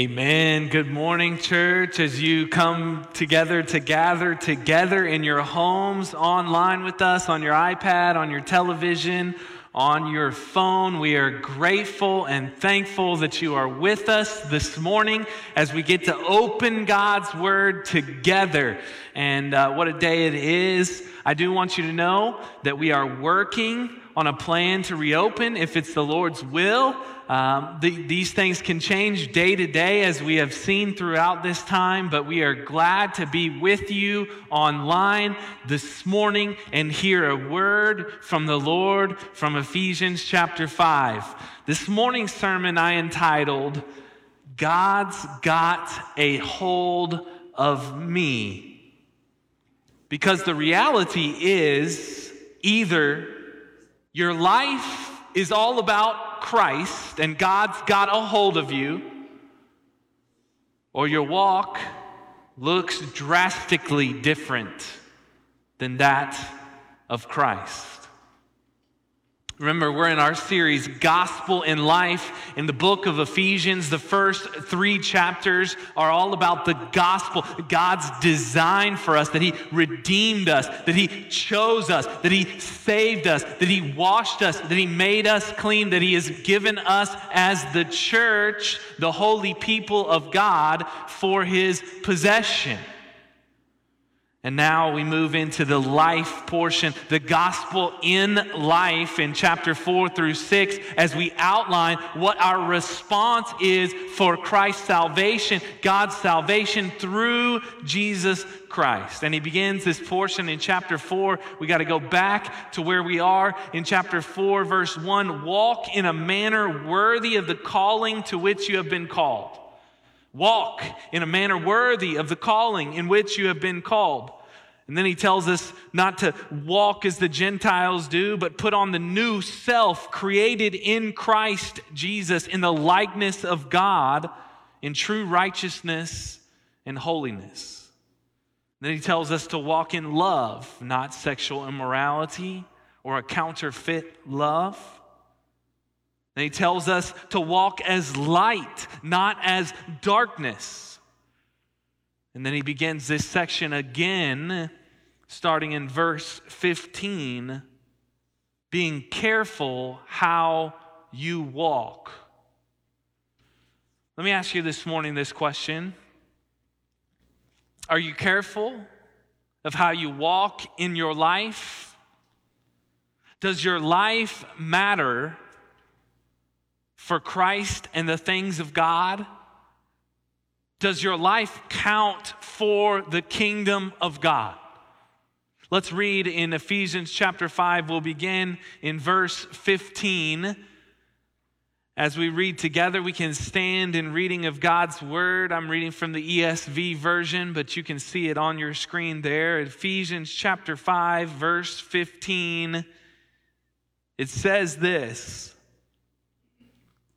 Amen. Good morning, church. As you come together to gather together in your homes, online with us, on your iPad, on your television, on your phone, we are grateful and thankful that you are with us this morning as we get to open God's Word together. And uh, what a day it is. I do want you to know that we are working on a plan to reopen if it's the Lord's will. Um, the, these things can change day to day as we have seen throughout this time, but we are glad to be with you online this morning and hear a word from the Lord from Ephesians chapter 5. This morning's sermon I entitled, God's Got a Hold of Me. Because the reality is either your life is all about Christ and God's got a hold of you, or your walk looks drastically different than that of Christ. Remember, we're in our series, Gospel in Life, in the book of Ephesians. The first three chapters are all about the gospel, God's design for us, that He redeemed us, that He chose us, that He saved us, that He washed us, that He made us clean, that He has given us as the church, the holy people of God, for His possession. And now we move into the life portion, the gospel in life in chapter 4 through 6, as we outline what our response is for Christ's salvation, God's salvation through Jesus Christ. And he begins this portion in chapter 4. We got to go back to where we are in chapter 4, verse 1. Walk in a manner worthy of the calling to which you have been called. Walk in a manner worthy of the calling in which you have been called. And then he tells us not to walk as the Gentiles do, but put on the new self created in Christ Jesus in the likeness of God in true righteousness and holiness. Then he tells us to walk in love, not sexual immorality or a counterfeit love. And he tells us to walk as light, not as darkness. And then he begins this section again, starting in verse 15, being careful how you walk. Let me ask you this morning this question Are you careful of how you walk in your life? Does your life matter for Christ and the things of God? Does your life count for the kingdom of God? Let's read in Ephesians chapter 5. We'll begin in verse 15. As we read together, we can stand in reading of God's word. I'm reading from the ESV version, but you can see it on your screen there. Ephesians chapter 5, verse 15. It says this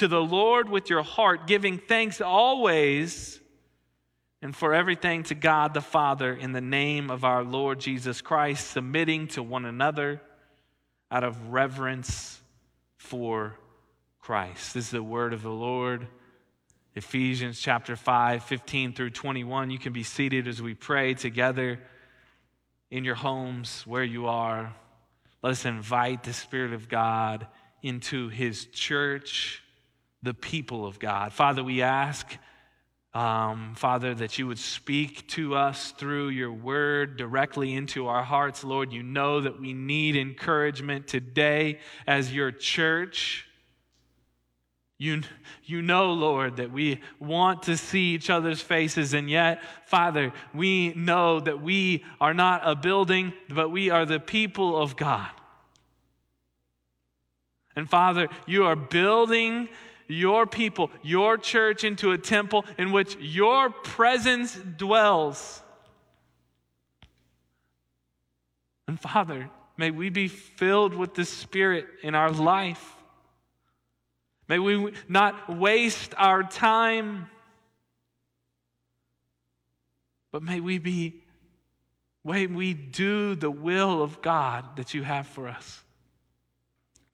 to the Lord with your heart, giving thanks always and for everything to God the Father in the name of our Lord Jesus Christ, submitting to one another out of reverence for Christ. This is the word of the Lord. Ephesians chapter 5, 15 through 21. You can be seated as we pray together in your homes, where you are. Let us invite the Spirit of God into His church the people of God. Father, we ask, um, Father, that you would speak to us through your word directly into our hearts. Lord, you know that we need encouragement today as your church. You, you know, Lord, that we want to see each other's faces, and yet, Father, we know that we are not a building, but we are the people of God. And Father, you are building your people, your church into a temple in which your presence dwells. And Father, may we be filled with the Spirit in our life. May we not waste our time, but may we be, may we do the will of God that you have for us.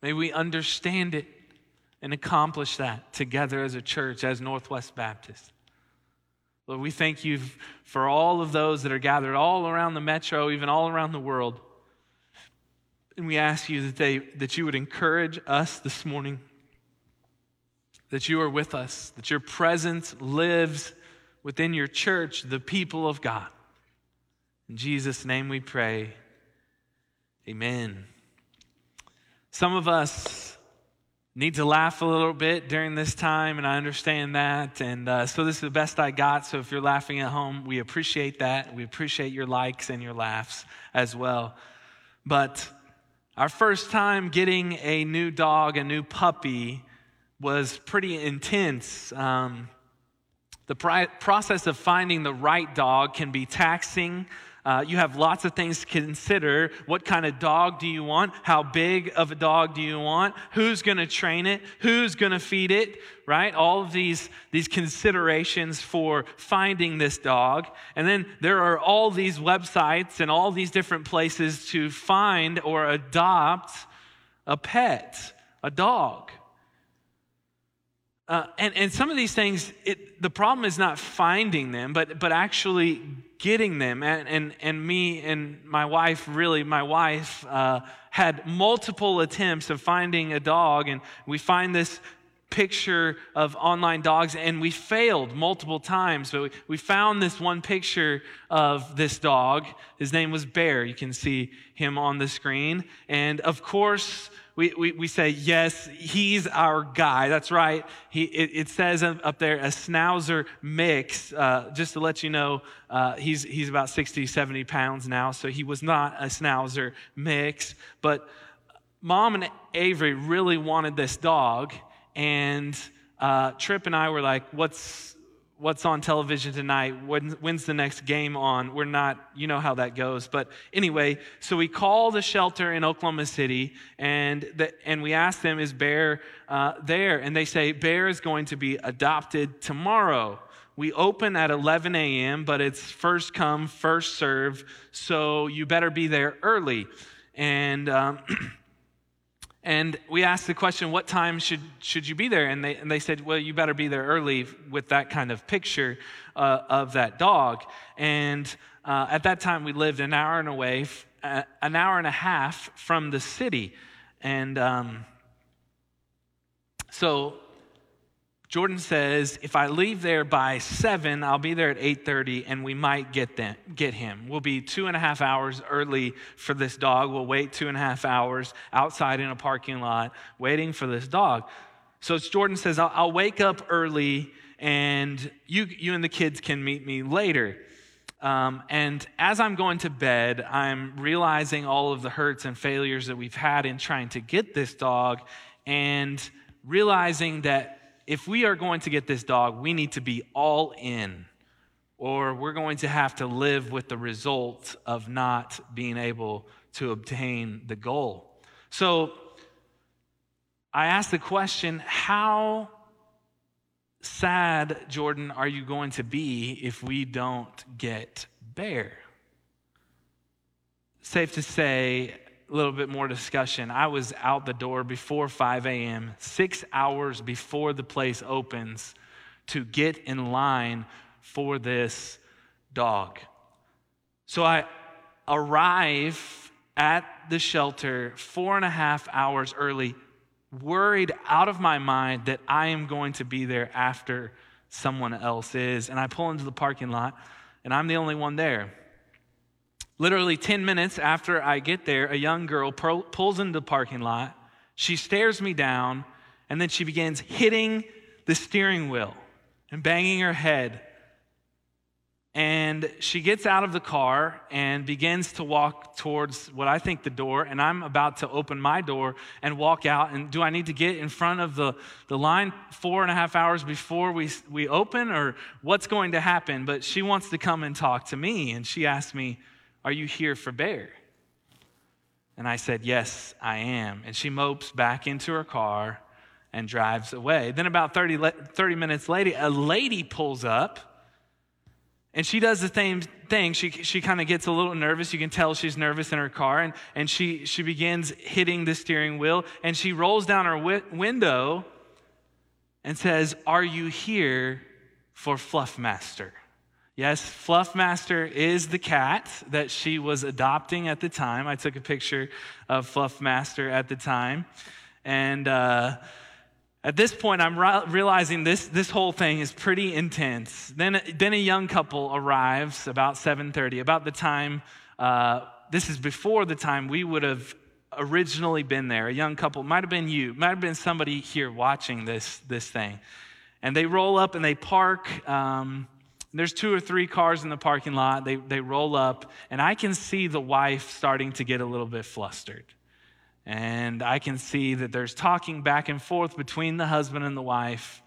May we understand it and accomplish that together as a church, as Northwest Baptist. Lord, we thank you for all of those that are gathered all around the metro, even all around the world. And we ask you that, they, that you would encourage us this morning, that you are with us, that your presence lives within your church, the people of God. In Jesus' name we pray. Amen. Some of us need to laugh a little bit during this time, and I understand that. And uh, so this is the best I got. So if you're laughing at home, we appreciate that. We appreciate your likes and your laughs as well. But our first time getting a new dog, a new puppy, was pretty intense. Um, the pri- process of finding the right dog can be taxing. Uh, you have lots of things to consider. What kind of dog do you want? How big of a dog do you want? Who's going to train it? Who's going to feed it? Right? All of these, these considerations for finding this dog. And then there are all these websites and all these different places to find or adopt a pet, a dog. Uh, and, and some of these things, it, the problem is not finding them, but, but actually getting them. And, and, and me and my wife, really, my wife, uh, had multiple attempts of finding a dog. And we find this picture of online dogs, and we failed multiple times. But we, we found this one picture of this dog. His name was Bear. You can see him on the screen. And of course, we, we, we say, yes, he's our guy. That's right. He, it, it says up there, a schnauzer mix. Uh, just to let you know, uh, he's, he's about 60, 70 pounds now, so he was not a schnauzer mix. But mom and Avery really wanted this dog, and uh, Trip and I were like, what's, what's on television tonight? When, when's the next game on? We're not, you know how that goes. But anyway, so we call the shelter in Oklahoma City and, the, and we ask them, is Bear uh, there? And they say, Bear is going to be adopted tomorrow. We open at 11 a.m., but it's first come, first serve, so you better be there early. And um, And we asked the question, what time should, should you be there? And they, and they said, well, you better be there early with that kind of picture uh, of that dog. And uh, at that time, we lived an hour and away, uh, an hour and a half from the city. And um, so Jordan says, if I leave there by seven, I'll be there at 8:30, and we might get them, get him. We'll be two and a half hours early for this dog. We'll wait two and a half hours outside in a parking lot waiting for this dog. So Jordan says, I'll, I'll wake up early, and you, you and the kids can meet me later. Um, and as I'm going to bed, I'm realizing all of the hurts and failures that we've had in trying to get this dog, and realizing that if we are going to get this dog, we need to be all in, or we're going to have to live with the result of not being able to obtain the goal. So I asked the question how sad, Jordan, are you going to be if we don't get Bear? Safe to say, a little bit more discussion. I was out the door before 5 a.m., six hours before the place opens, to get in line for this dog. So I arrive at the shelter four and a half hours early, worried out of my mind that I am going to be there after someone else is. And I pull into the parking lot, and I'm the only one there. Literally 10 minutes after I get there, a young girl pulls into the parking lot. She stares me down, and then she begins hitting the steering wheel and banging her head. And she gets out of the car and begins to walk towards what I think the door. And I'm about to open my door and walk out. And do I need to get in front of the, the line four and a half hours before we, we open, or what's going to happen? But she wants to come and talk to me. And she asked me, Are you here for Bear? And I said, Yes, I am. And she mopes back into her car and drives away. Then, about 30, 30 minutes later, a lady pulls up and she does the same thing. She, she kind of gets a little nervous. You can tell she's nervous in her car. And, and she, she begins hitting the steering wheel. And she rolls down her wi- window and says, Are you here for Fluffmaster? Yes, Fluffmaster is the cat that she was adopting at the time. I took a picture of Fluffmaster at the time. And, uh, at this point, I'm realizing this, this whole thing is pretty intense. Then, then a young couple arrives about 7:30, about the time. Uh, this is before the time we would have originally been there. A young couple might have been you, might have been somebody here watching this this thing, and they roll up and they park. Um, there's two or three cars in the parking lot. They they roll up, and I can see the wife starting to get a little bit flustered. And I can see that there's talking back and forth between the husband and the wife.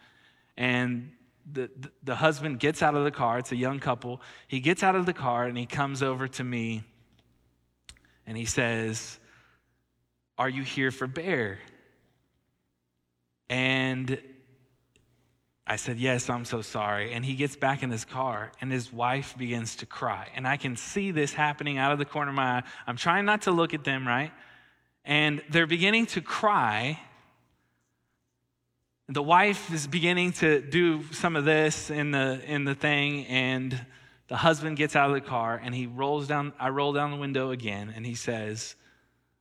And the, the, the, husband gets out of the car. It's a young couple. He gets out of the car and he comes over to me and he says, Are you here for Bear? And I said, Yes, I'm so sorry. And he gets back in his car, and his wife begins to cry. And I can see this happening out of the corner of my eye. I'm trying not to look at them, right? and they're beginning to cry. The wife is beginning to do some of this in the, in the thing, and the husband gets out of the car and he rolls down. I roll down the window again, and he says,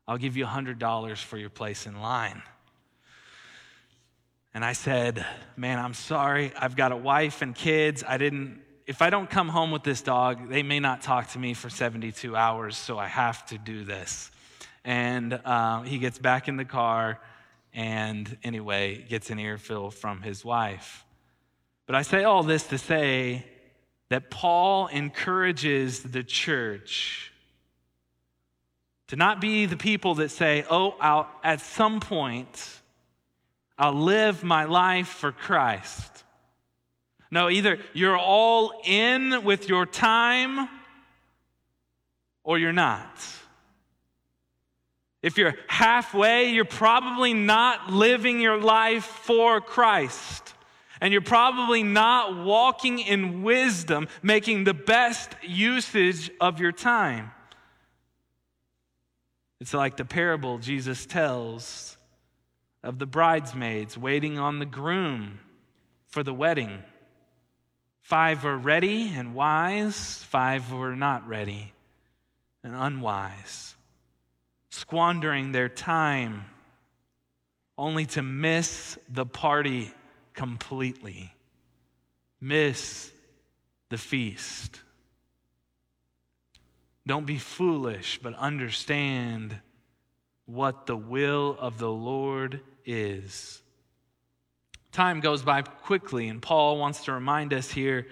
I'll give you $100 for your place in line. And I said, Man, I'm sorry. I've got a wife and kids. I didn't, if I don't come home with this dog, they may not talk to me for 72 hours, so I have to do this and um, he gets back in the car and anyway gets an earful from his wife but i say all this to say that paul encourages the church to not be the people that say oh I'll, at some point i'll live my life for christ no either you're all in with your time or you're not if you're halfway, you're probably not living your life for Christ. And you're probably not walking in wisdom, making the best usage of your time. It's like the parable Jesus tells of the bridesmaids waiting on the groom for the wedding. Five were ready and wise, five were not ready and unwise squandering their time only to miss the party completely, miss the feast. Don't be foolish, but understand what the will of the Lord is. Time goes by quickly, and Paul wants to remind us here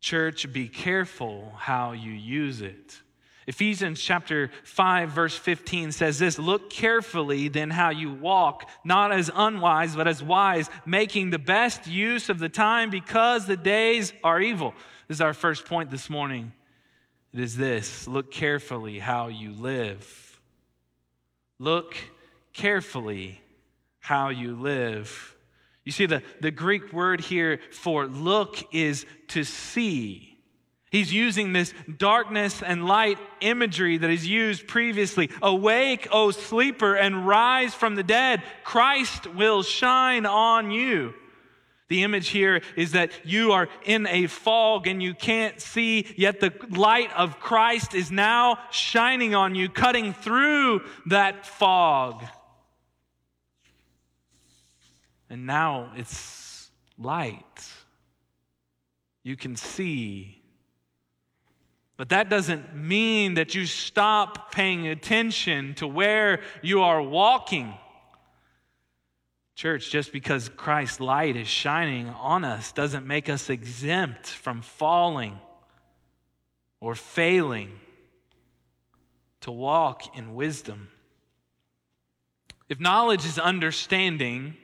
church, be careful how you use it. Ephesians chapter 5 verse 15 says this, look carefully then how you walk, not as unwise, but as wise, making the best use of the time because the days are evil. This is our first point this morning. It is this, look carefully how you live. Look carefully how you live. You see, the, the Greek word here for look is to see. He's using this darkness and light imagery that is used previously. Awake, O sleeper, and rise from the dead. Christ will shine on you. The image here is that you are in a fog and you can't see, yet the light of Christ is now shining on you, cutting through that fog. And now it's light. You can see but that doesn't mean that you stop paying attention to where you are walking. Church, just because Christ's light is shining on us doesn't make us exempt from falling or failing to walk in wisdom. If knowledge is understanding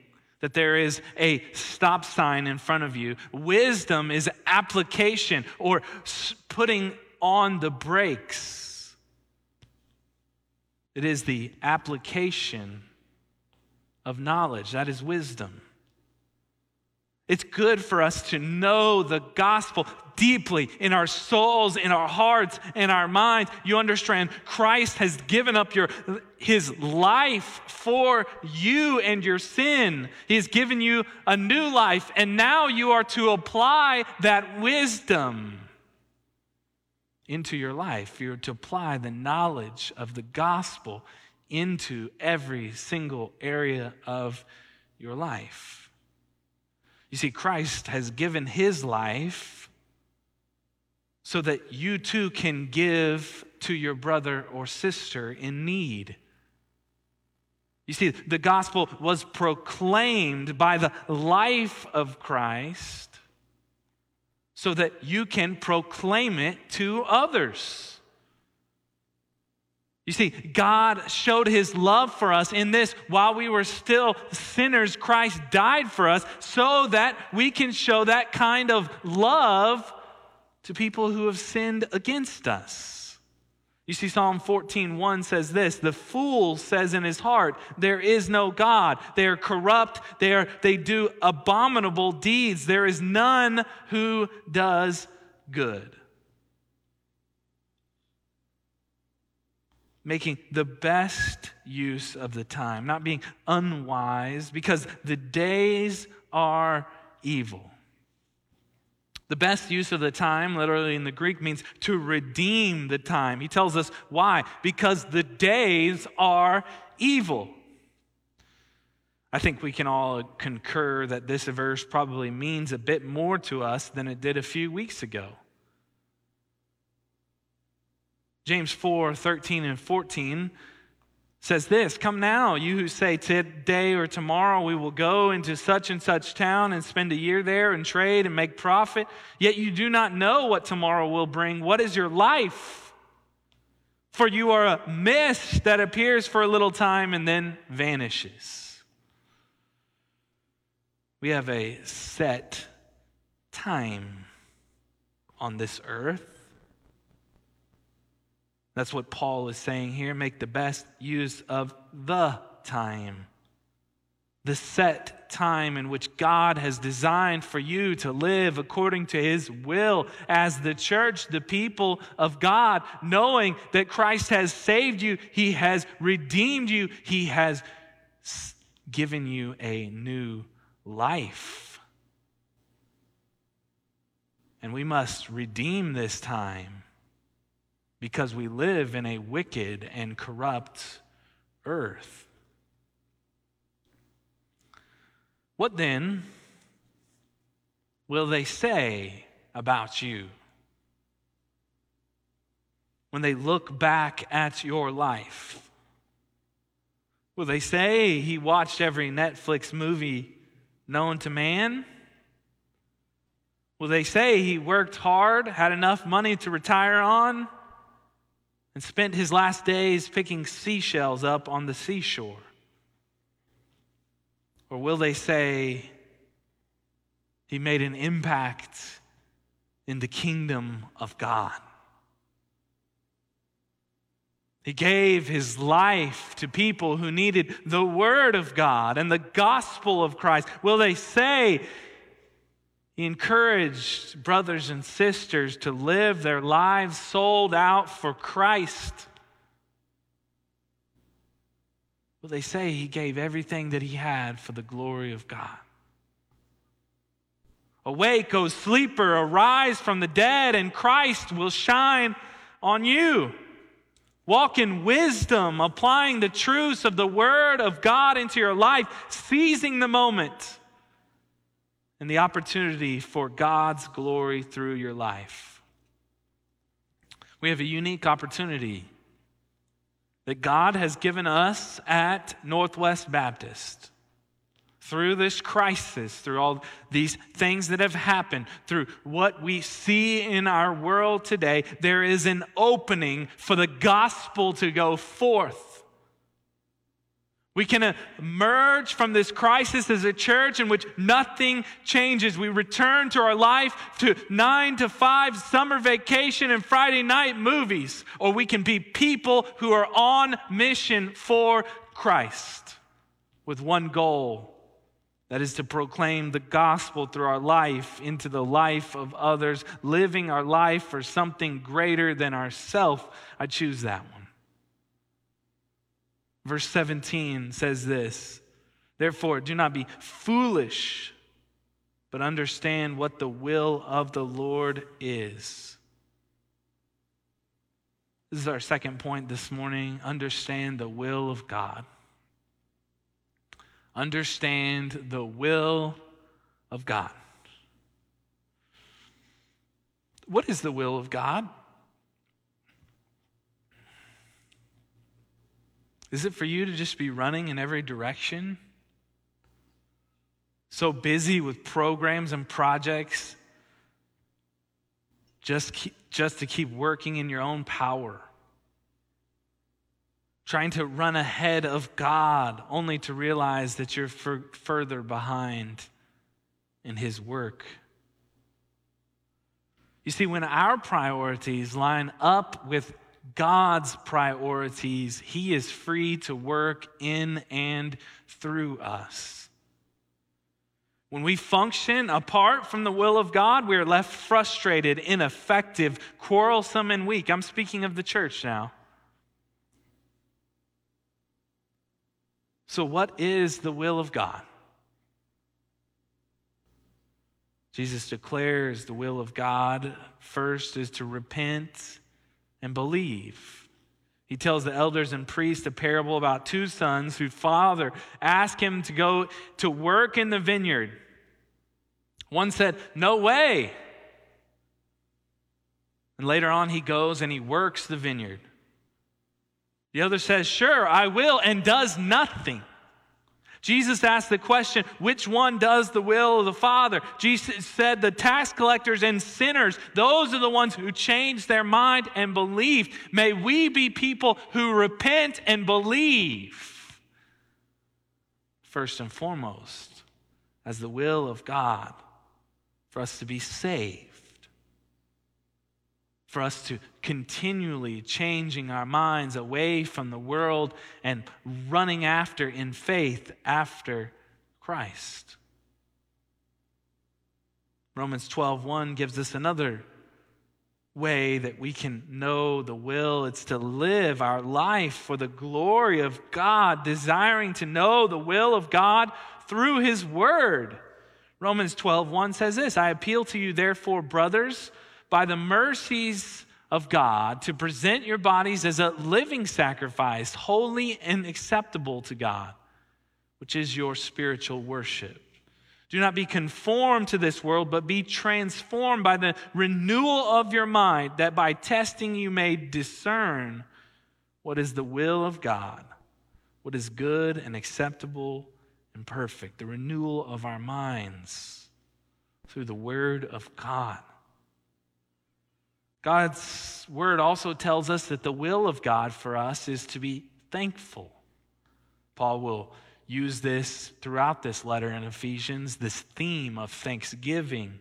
that there is a stop sign in front of you, wisdom is application or putting on the brakes. It is the application of knowledge. That is wisdom. It's good for us to know the gospel deeply in our souls, in our hearts, in our minds. You understand Christ has given up your, his life for you and your sin. He has given you a new life, and now you are to apply that wisdom into your life. You're to apply the knowledge of the gospel into every single area of your life. You see, Christ has given his life so that you too can give to your brother or sister in need. You see, the gospel was proclaimed by the life of Christ so that you can proclaim it to others. You see, God showed his love for us in this while we were still sinners, Christ died for us so that we can show that kind of love to people who have sinned against us. You see, Psalm 14:1 says this: the fool says in his heart, There is no God. They are corrupt, they, are, they do abominable deeds. There is none who does good. Making the best use of the time, not being unwise, because the days are evil. The best use of the time, literally in the Greek, means to redeem the time. He tells us why. Because the days are evil. I think we can all concur that this verse probably means a bit more to us than it did a few weeks ago. James 4 13 and 14 says this Come now, you who say, Today or tomorrow we will go into such and such town and spend a year there and trade and make profit, yet you do not know what tomorrow will bring. What is your life? For you are a mist that appears for a little time and then vanishes. We have a set time on this earth. That's what Paul is saying here. Make the best use of the time. The set time in which God has designed for you to live according to his will as the church, the people of God, knowing that Christ has saved you, he has redeemed you, he has given you a new life. And we must redeem this time because we live in a wicked and corrupt earth. What then will they say about you when they look back at your life? Will they say he watched every Netflix movie known to man? Will they say he worked hard, had enough money to retire on? And spent his last days picking seashells up on the seashore? Or will they say he made an impact in the kingdom of God? He gave his life to people who needed the word of God and the gospel of Christ. Will they say he encouraged brothers and sisters to live their lives sold out for Christ. Well, they say he gave everything that he had for the glory of God. Awake, O sleeper, arise from the dead, and Christ will shine on you. Walk in wisdom, applying the truths of the Word of God into your life, seizing the moment and the opportunity for God's glory through your life. We have a unique opportunity that God has given us at Northwest Baptist through this crisis, through all these things that have happened, through what we see in our world today, there is an opening for the gospel to go forth. We can emerge from this crisis as a church in which nothing changes. We return to our life to nine to five summer vacation and Friday night movies. Or we can be people who are on mission for Christ with one goal that is to proclaim the gospel through our life into the life of others, living our life for something greater than ourself. I choose that one. Verse 17 says this Therefore, do not be foolish, but understand what the will of the Lord is. This is our second point this morning. Understand the will of God. Understand the will of God. What is the will of God? Is it for you to just be running in every direction? So busy with programs and projects just, keep, just to keep working in your own power. Trying to run ahead of God only to realize that you're further behind in His work. You see, when our priorities line up with God's priorities, He is free to work in and through us. When we function apart from the will of God, we are left frustrated, ineffective, quarrelsome, and weak. I'm speaking of the church now. So, what is the will of God? Jesus declares the will of God first is to repent and believe. He tells the elders and priests a parable about two sons whose father asked him to go to work in the vineyard. One said, No way. And later on, he goes and he works the vineyard. The other says, Sure, I will, and does nothing. Jesus asked the question, which one does the will of the Father? Jesus said, the tax collectors and sinners, those are the ones who changed their mind and believed. May we be people who repent and believe. First and foremost, as the will of God for us to be saved for us to continually changing our minds away from the world and running after in faith after Christ. Romans 12:1 gives us another way that we can know the will it's to live our life for the glory of God desiring to know the will of God through his word. Romans 12:1 says this, I appeal to you therefore brothers by the mercies of God to present your bodies as a living sacrifice, holy and acceptable to God, which is your spiritual worship. Do not be conformed to this world, but be transformed by the renewal of your mind, that by testing you may discern what is the will of God, what is good and acceptable and perfect. The renewal of our minds through the Word of God. God's word also tells us that the will of God for us is to be thankful. Paul will use this throughout this letter in Ephesians, this theme of thanksgiving.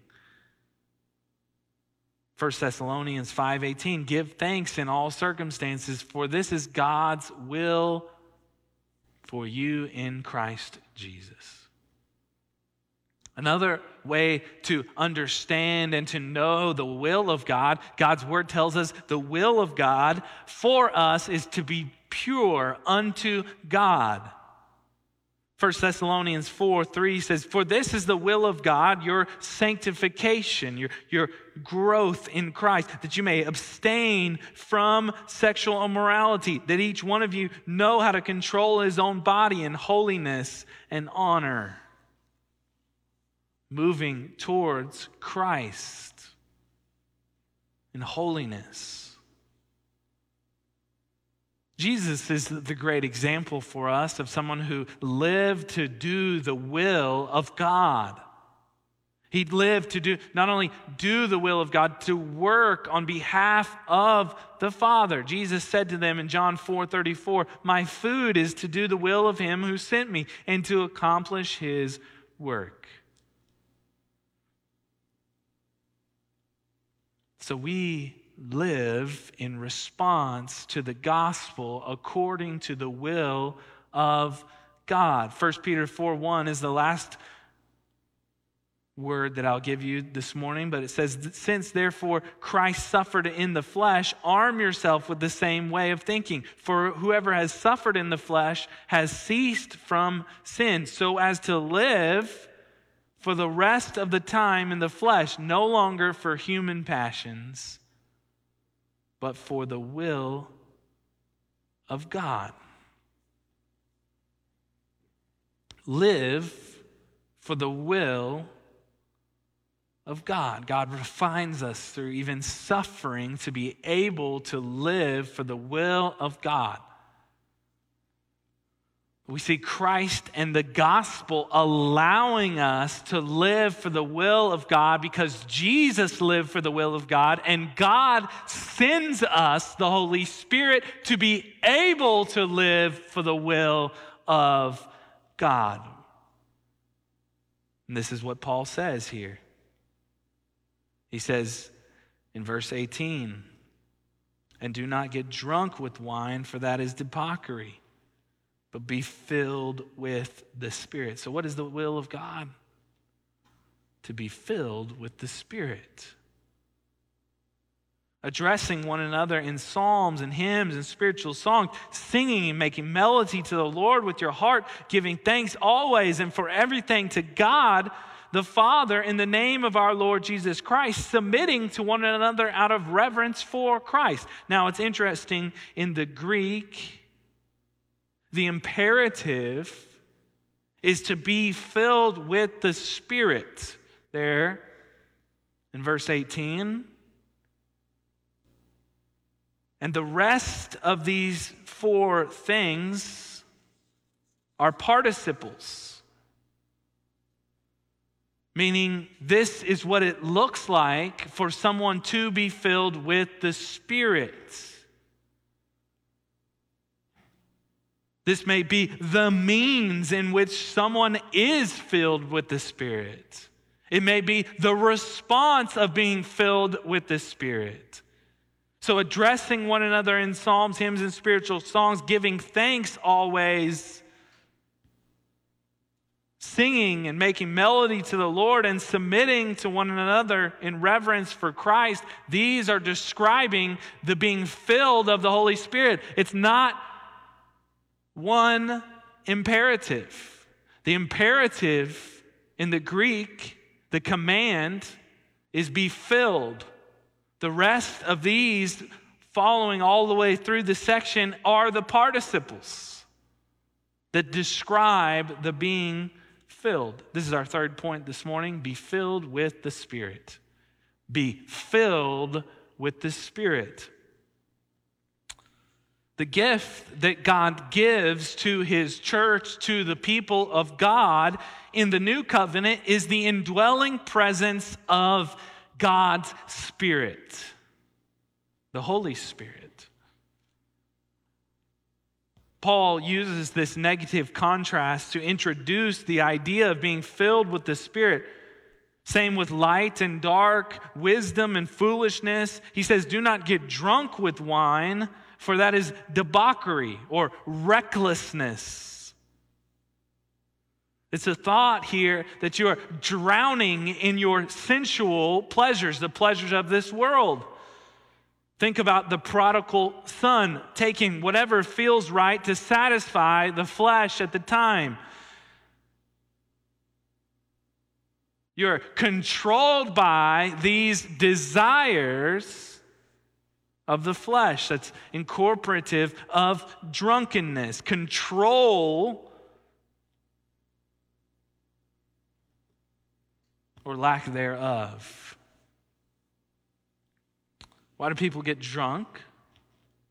1 Thessalonians 5:18 Give thanks in all circumstances for this is God's will for you in Christ Jesus. Another way to understand and to know the will of God, God's word tells us the will of God for us is to be pure unto God. 1 Thessalonians 4 3 says, For this is the will of God, your sanctification, your, your growth in Christ, that you may abstain from sexual immorality, that each one of you know how to control his own body in holiness and honor moving towards Christ in holiness. Jesus is the great example for us of someone who lived to do the will of God. He lived to do not only do the will of God, to work on behalf of the Father. Jesus said to them in John 4 34, My food is to do the will of him who sent me and to accomplish his work. So we live in response to the gospel according to the will of God. 1 Peter 4 1 is the last word that I'll give you this morning, but it says, Since therefore Christ suffered in the flesh, arm yourself with the same way of thinking. For whoever has suffered in the flesh has ceased from sin, so as to live for the rest of the time in the flesh, no longer for human passions but for the will of God. Live for the will of God. God refines us through even suffering to be able to live for the will of God. We see Christ and the gospel allowing us to live for the will of God because Jesus lived for the will of God, and God sends us the Holy Spirit to be able to live for the will of God. And this is what Paul says here. He says in verse 18, and do not get drunk with wine, for that is debauchery but be filled with the Spirit. So, what is the will of God? To be filled with the Spirit. Addressing one another in psalms and hymns and spiritual songs, singing and making melody to the Lord with your heart, giving thanks always and for everything to God the Father in the name of our Lord Jesus Christ, submitting to one another out of reverence for Christ. Now, it's interesting in the Greek the imperative is to be filled with the Spirit. There in verse 18. And the rest of these four things are participles, meaning this is what it looks like for someone to be filled with the Spirit. This may be the means in which someone is filled with the Spirit. It may be the response of being filled with the Spirit. So, addressing one another in psalms, hymns, and spiritual songs, giving thanks always, singing and making melody to the Lord, and submitting to one another in reverence for Christ, these are describing the being filled of the Holy Spirit. It's not one imperative. The imperative in the Greek, the command, is be filled. The rest of these, following all the way through the section, are the participles that describe the being filled. This is our third point this morning be filled with the Spirit. Be filled with the Spirit. The gift that God gives to his church, to the people of God in the new covenant, is the indwelling presence of God's Spirit, the Holy Spirit. Paul uses this negative contrast to introduce the idea of being filled with the Spirit. Same with light and dark, wisdom and foolishness. He says, Do not get drunk with wine for that is debauchery or recklessness. It's a thought here that you are drowning in your sensual pleasures, the pleasures of this world. Think about the prodigal son taking whatever feels right to satisfy the flesh at the time. You're controlled by these desires of the flesh, that's incorporative of drunkenness, control or lack thereof. Why do people get drunk?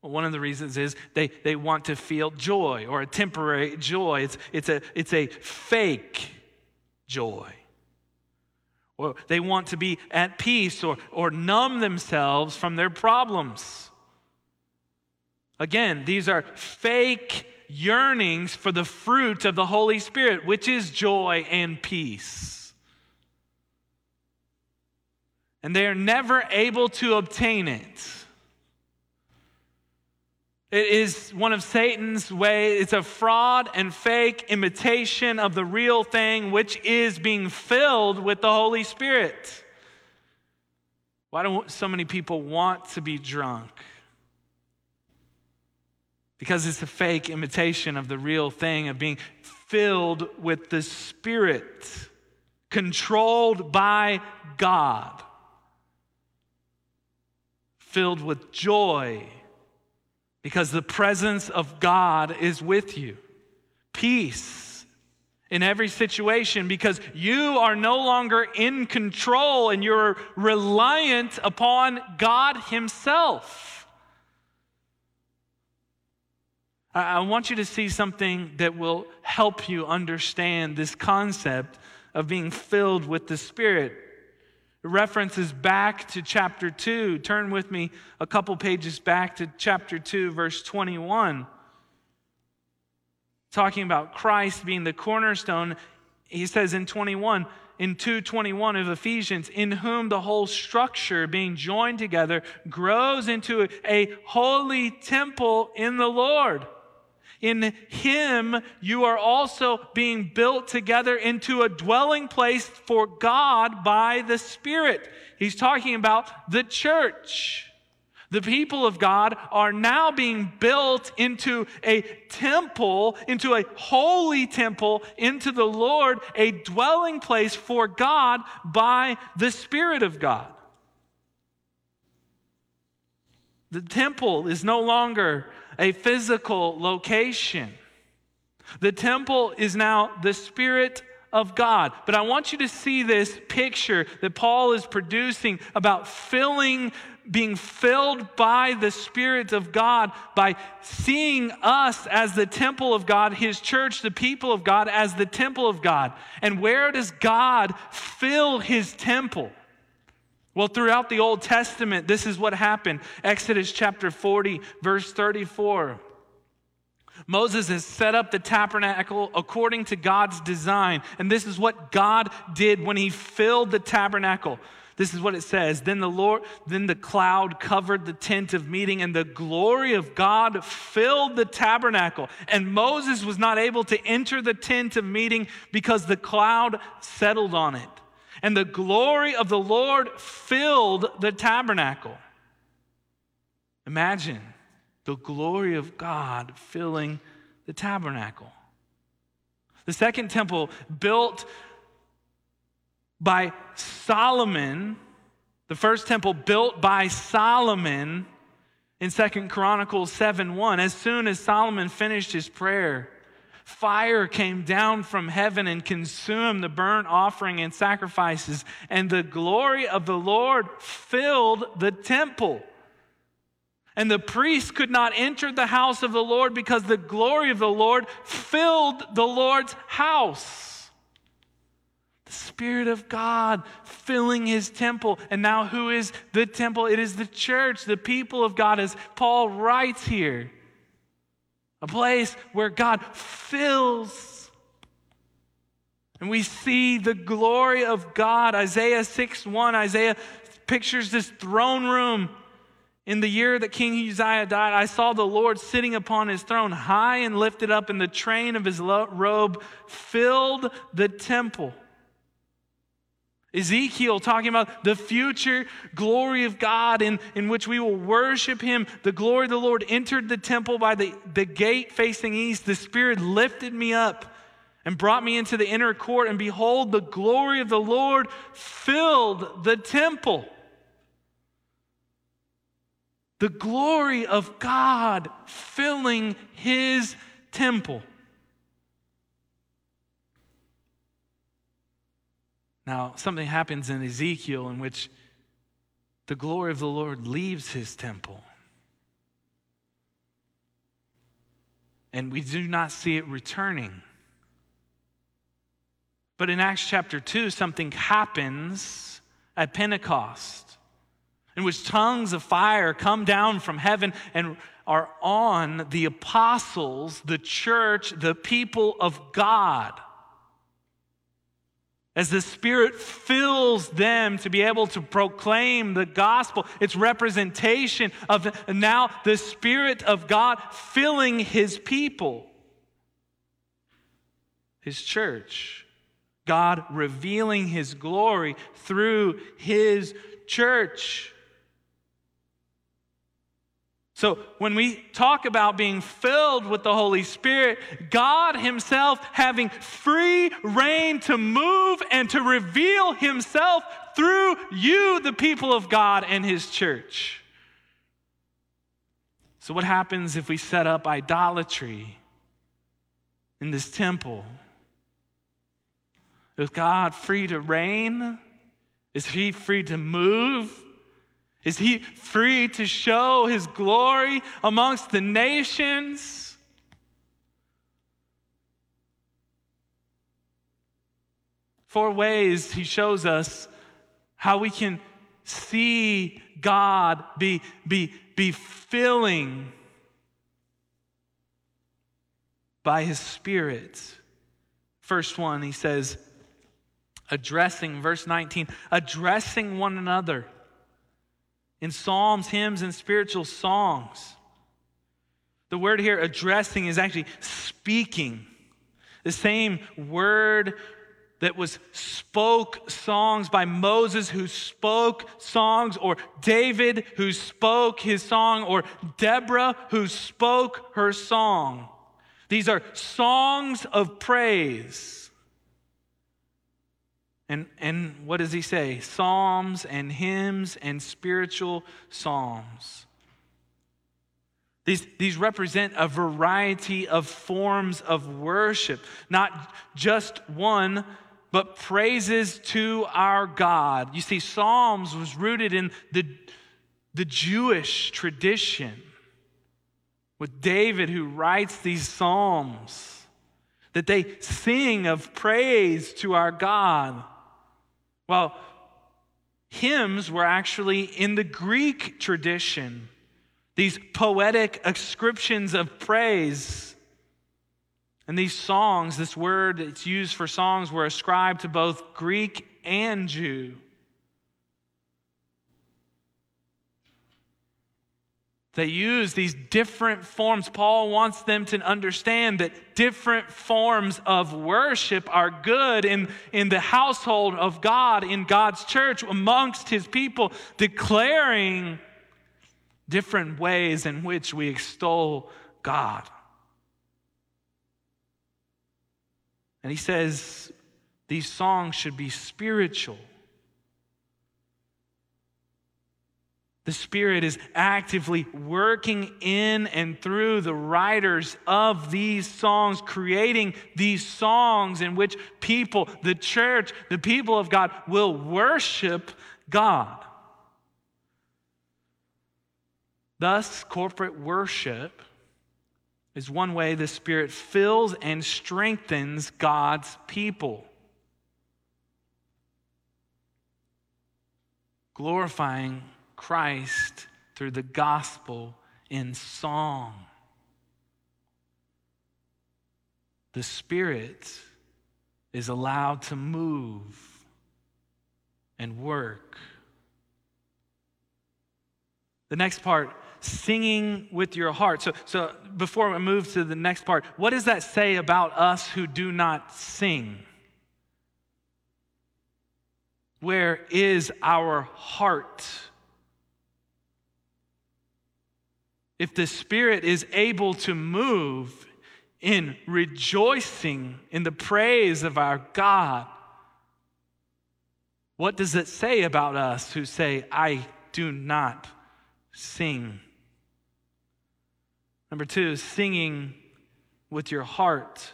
Well, one of the reasons is they, they want to feel joy or a temporary joy. It's, it's, a, it's a fake joy. Or they want to be at peace or, or numb themselves from their problems. Again, these are fake yearnings for the fruit of the Holy Spirit, which is joy and peace. And they are never able to obtain it. It is one of Satan's way. It's a fraud and fake imitation of the real thing, which is being filled with the Holy Spirit. Why do so many people want to be drunk? Because it's a fake imitation of the real thing of being filled with the Spirit, controlled by God, filled with joy because the presence of God is with you. Peace in every situation because you are no longer in control and you're reliant upon God Himself. I want you to see something that will help you understand this concept of being filled with the Spirit references back to chapter 2. Turn with me a couple pages back to chapter 2, verse 21. Talking about Christ being the cornerstone, he says in 21, in 221 of Ephesians, in whom the whole structure being joined together grows into a holy temple in the Lord. In him, you are also being built together into a dwelling place for God by the Spirit. He's talking about the church. The people of God are now being built into a temple, into a holy temple, into the Lord, a dwelling place for God by the Spirit of God. The temple is no longer a physical location. The temple is now the Spirit of God. But I want you to see this picture that Paul is producing about filling, being filled by the Spirit of God, by seeing us as the temple of God, His church, the people of God, as the temple of God. And where does God fill His temple? Well, throughout the Old Testament, this is what happened. Exodus chapter 40, verse 34. Moses has set up the tabernacle according to God's design. And this is what God did when he filled the tabernacle. This is what it says. Then the Lord, then the cloud covered the tent of meeting, and the glory of God filled the tabernacle. And Moses was not able to enter the tent of meeting because the cloud settled on it and the glory of the Lord filled the tabernacle. Imagine the glory of God filling the tabernacle. The second temple, built by Solomon, the first temple built by Solomon in Second Chronicles 7 1, as soon as Solomon finished his prayer, Fire came down from heaven and consumed the burnt offering and sacrifices, and the glory of the Lord filled the temple. And the priests could not enter the house of the Lord because the glory of the Lord filled the Lord's house. The Spirit of God filling his temple. And now, who is the temple? It is the church, the people of God, as Paul writes here a place where God fills. And we see the glory of God. Isaiah 6 1, Isaiah pictures this throne room. In the year that King Uzziah died, I saw the Lord sitting upon his throne, high and lifted up, and the train of his robe filled the temple. Ezekiel talking about the future glory of God in, in which we will worship him. The glory of the Lord entered the temple by the, the gate facing east. The Spirit lifted me up and brought me into the inner court. And behold, the glory of the Lord filled the temple. The glory of God filling his temple. Now, something happens in Ezekiel in which the glory of the Lord leaves his temple. and we do not see it returning. But in Acts chapter 2, something happens at Pentecost in which tongues of fire come down from heaven and are on the apostles, the church, the people of God. As the Spirit fills them to be able to proclaim the gospel, it's representation of now the Spirit of God filling His people, His church. God revealing His glory through His church. So, when we talk about being filled with the Holy Spirit, God Himself having free reign to move and to reveal Himself through you, the people of God and His church. So, what happens if we set up idolatry in this temple? Is God free to reign? Is He free to move? Is he free to show his glory amongst the nations? Four ways he shows us how we can see God be, be, be filling by his Spirit. First one, he says, addressing, verse 19, addressing one another in psalms, hymns, and spiritual songs. The word here, addressing, is actually speaking. The same word that was spoke songs by Moses, who spoke songs, or David, who spoke his song, or Deborah, who spoke her song. These are songs of praise. And, and what does he say? Psalms and hymns and spiritual psalms. These, these represent a variety of forms of worship, not just one, but praises to our God. You see, Psalms was rooted in the, the Jewish tradition with David who writes these Psalms that they sing of praise to our God. Well, hymns were actually in the Greek tradition, these poetic ascriptions of praise. And these songs, this word that's used for songs, were ascribed to both Greek and Jew. They use these different forms. Paul wants them to understand that different forms of worship are good in, in the household of God, in God's church, amongst his people, declaring different ways in which we extol God. And he says these songs should be spiritual. The Spirit is actively working in and through the writers of these songs, creating these songs in which people, the church, the people of God, will worship God. Thus, corporate worship is one way the Spirit fills and strengthens God's people. Glorifying Christ through the gospel in song. The Spirit is allowed to move and work. The next part, singing with your heart. So, so before we move to the next part, what does that say about us who do not sing? Where is our heart? If the Spirit is able to move in rejoicing in the praise of our God, what does it say about us who say, I do not sing? Number two, singing with your heart.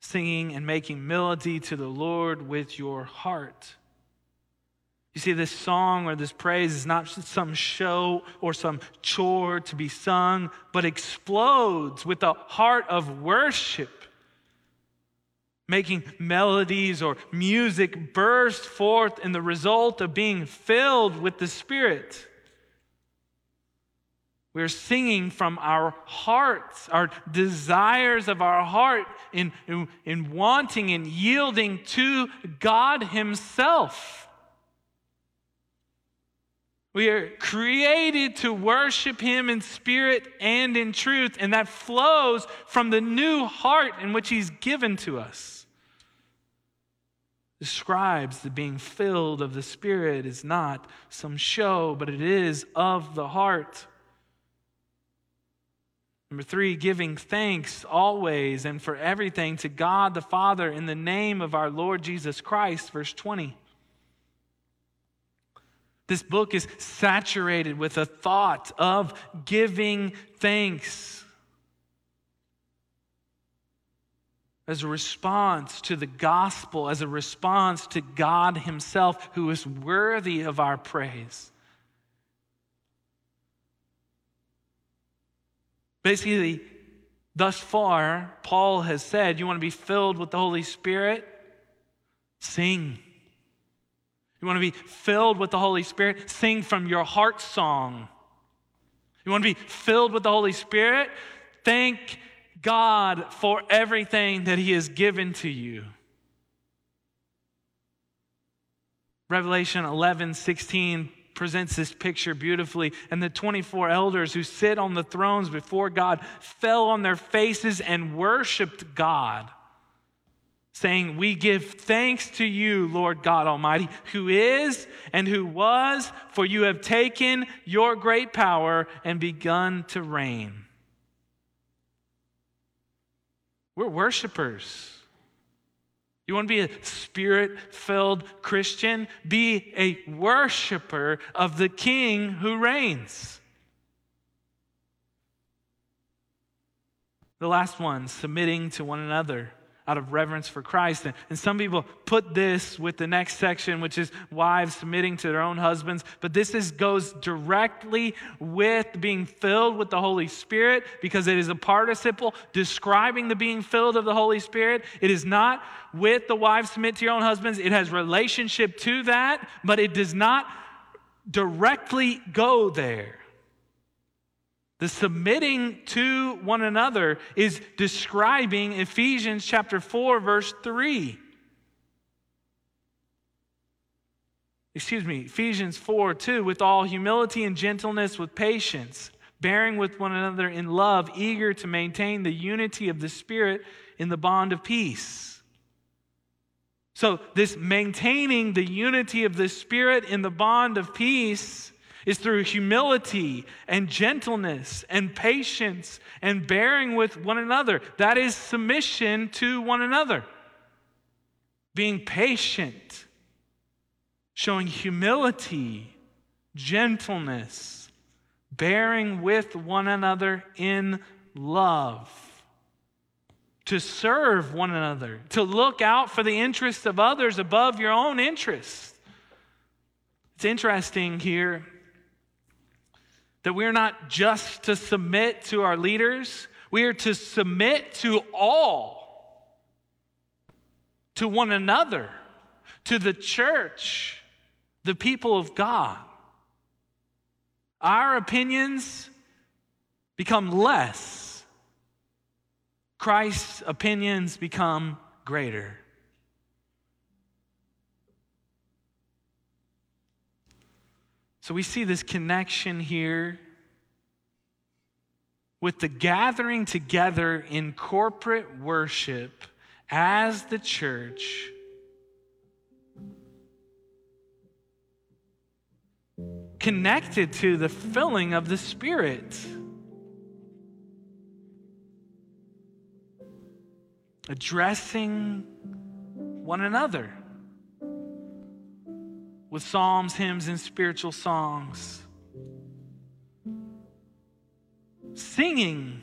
Singing and making melody to the Lord with your heart. You see, this song or this praise is not some show or some chore to be sung, but explodes with a heart of worship, making melodies or music burst forth in the result of being filled with the Spirit. We're singing from our hearts, our desires of our heart, in, in, in wanting and yielding to God Himself. We are created to worship Him in spirit and in truth, and that flows from the new heart in which He's given to us. Describes the being filled of the Spirit is not some show, but it is of the heart. Number three, giving thanks always and for everything to God the Father in the name of our Lord Jesus Christ, verse 20. This book is saturated with a thought of giving thanks as a response to the gospel, as a response to God Himself, who is worthy of our praise. Basically, thus far, Paul has said, You want to be filled with the Holy Spirit? Sing. You want to be filled with the Holy Spirit? Sing from your heart song. You want to be filled with the Holy Spirit? Thank God for everything that He has given to you. Revelation 11 16 presents this picture beautifully. And the 24 elders who sit on the thrones before God fell on their faces and worshiped God, saying, We give thanks to you, Lord God Almighty, who is and who was, for you have taken your great power and begun to reign. We're worshipers. You want to be a spirit filled Christian? Be a worshiper of the King who reigns. The last one, submitting to one another out of reverence for Christ. And, and some people put this with the next section, which is wives submitting to their own husbands. But this is, goes directly with being filled with the Holy Spirit because it is a participle describing the being filled of the Holy Spirit. It is not with the wives submit to your own husbands. It has relationship to that, but it does not directly go there. The submitting to one another is describing Ephesians chapter 4, verse 3. Excuse me, Ephesians 4 2, with all humility and gentleness, with patience, bearing with one another in love, eager to maintain the unity of the Spirit in the bond of peace. So, this maintaining the unity of the Spirit in the bond of peace is through humility and gentleness and patience and bearing with one another. That is submission to one another. Being patient, showing humility, gentleness, bearing with one another in love. To serve one another, to look out for the interests of others above your own interests. It's interesting here that we're not just to submit to our leaders, we are to submit to all, to one another, to the church, the people of God. Our opinions become less, Christ's opinions become greater. So we see this connection here with the gathering together in corporate worship as the church. Connected to the filling of the Spirit. Addressing one another with psalms, hymns, and spiritual songs. Singing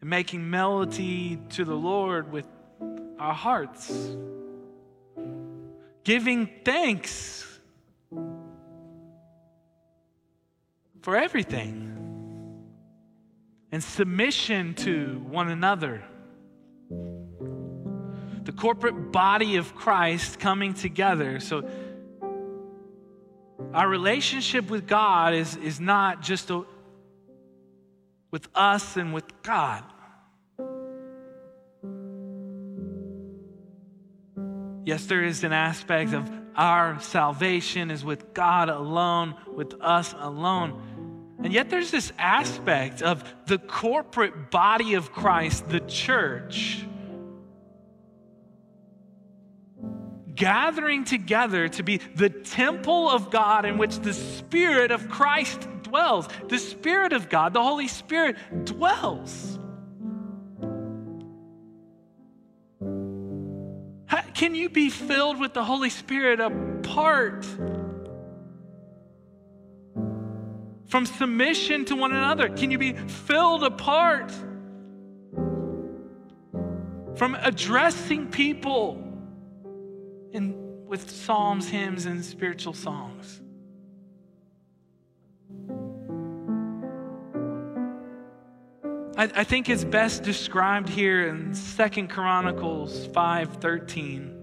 and making melody to the Lord with our hearts. Giving thanks for everything. And submission to one another. The corporate body of Christ coming together. So, our relationship with God is, is not just a, with us and with God. Yes, there is an aspect of our salvation is with God alone, with us alone. And yet there's this aspect of the corporate body of Christ, the church, gathering together to be the temple of God in which the Spirit of Christ dwells. The Spirit of God, the Holy Spirit, dwells. Can you be filled with the Holy Spirit apart from submission to one another? Can you be filled apart from addressing people in, with psalms, hymns, and spiritual songs? I, I think it's best described here in Second Chronicles 5:13.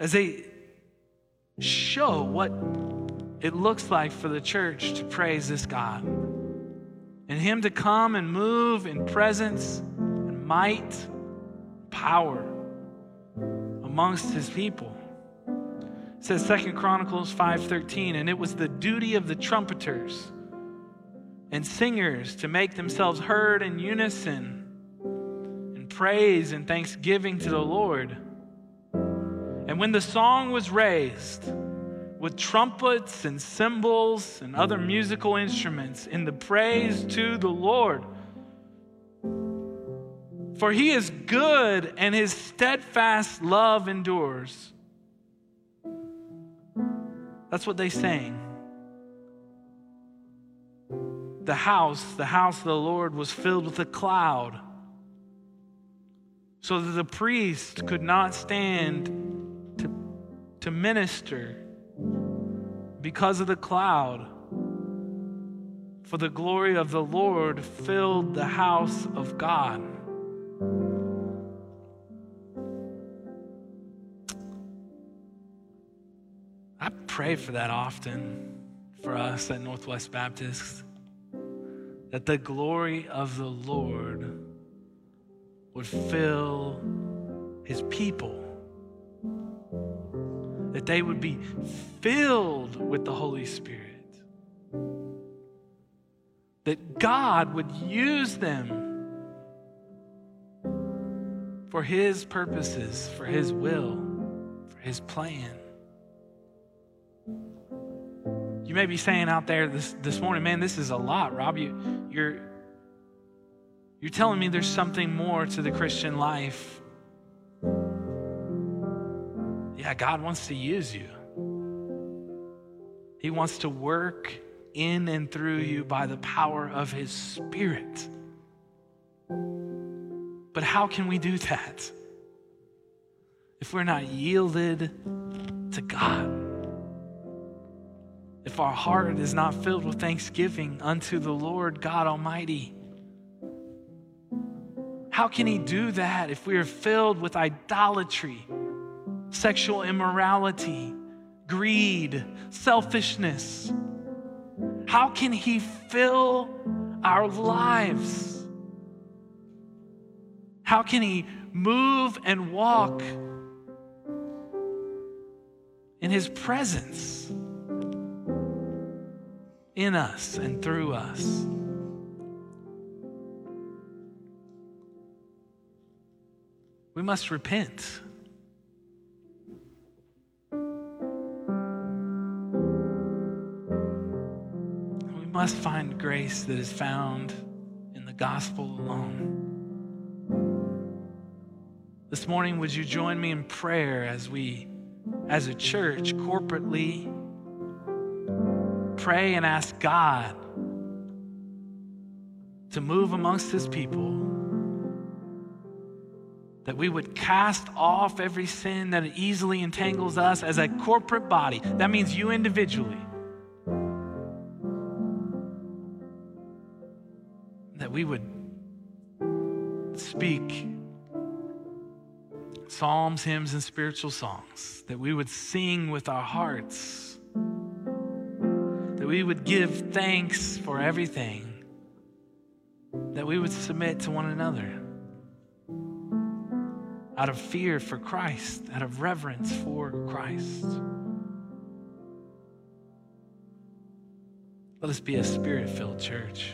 As they show what it looks like for the church to praise this God. And Him to come and move in presence and might, power amongst His people. It says Second Chronicles 5:13, and it was the duty of the trumpeters and singers to make themselves heard in unison in praise and thanksgiving to the Lord. And when the song was raised with trumpets and cymbals and other musical instruments in the praise to the Lord, for he is good and his steadfast love endures. That's what they sang the house, the house of the Lord, was filled with a cloud, so that the priest could not stand to, to minister because of the cloud. For the glory of the Lord filled the house of God. Pray for that often for us at Northwest Baptist that the glory of the Lord would fill his people, that they would be filled with the Holy Spirit, that God would use them for his purposes, for his will, for his plan. You may be saying out there this, this morning, man, this is a lot, Rob. You, you're, you're telling me there's something more to the Christian life. Yeah, God wants to use you. He wants to work in and through you by the power of His Spirit. But how can we do that if we're not yielded to God? If our heart is not filled with thanksgiving unto the Lord God Almighty? How can He do that if we are filled with idolatry, sexual immorality, greed, selfishness? How can He fill our lives? How can He move and walk in His presence? In us and through us. We must repent. We must find grace that is found in the gospel alone. This morning, would you join me in prayer as we, as a church, corporately, pray and ask God to move amongst his people, that we would cast off every sin that easily entangles us as a corporate body. That means you individually. That we would speak psalms, hymns, and spiritual songs, that we would sing with our hearts, that we would give thanks for everything, that we would submit to one another out of fear for Christ, out of reverence for Christ. Let us be a spirit filled church.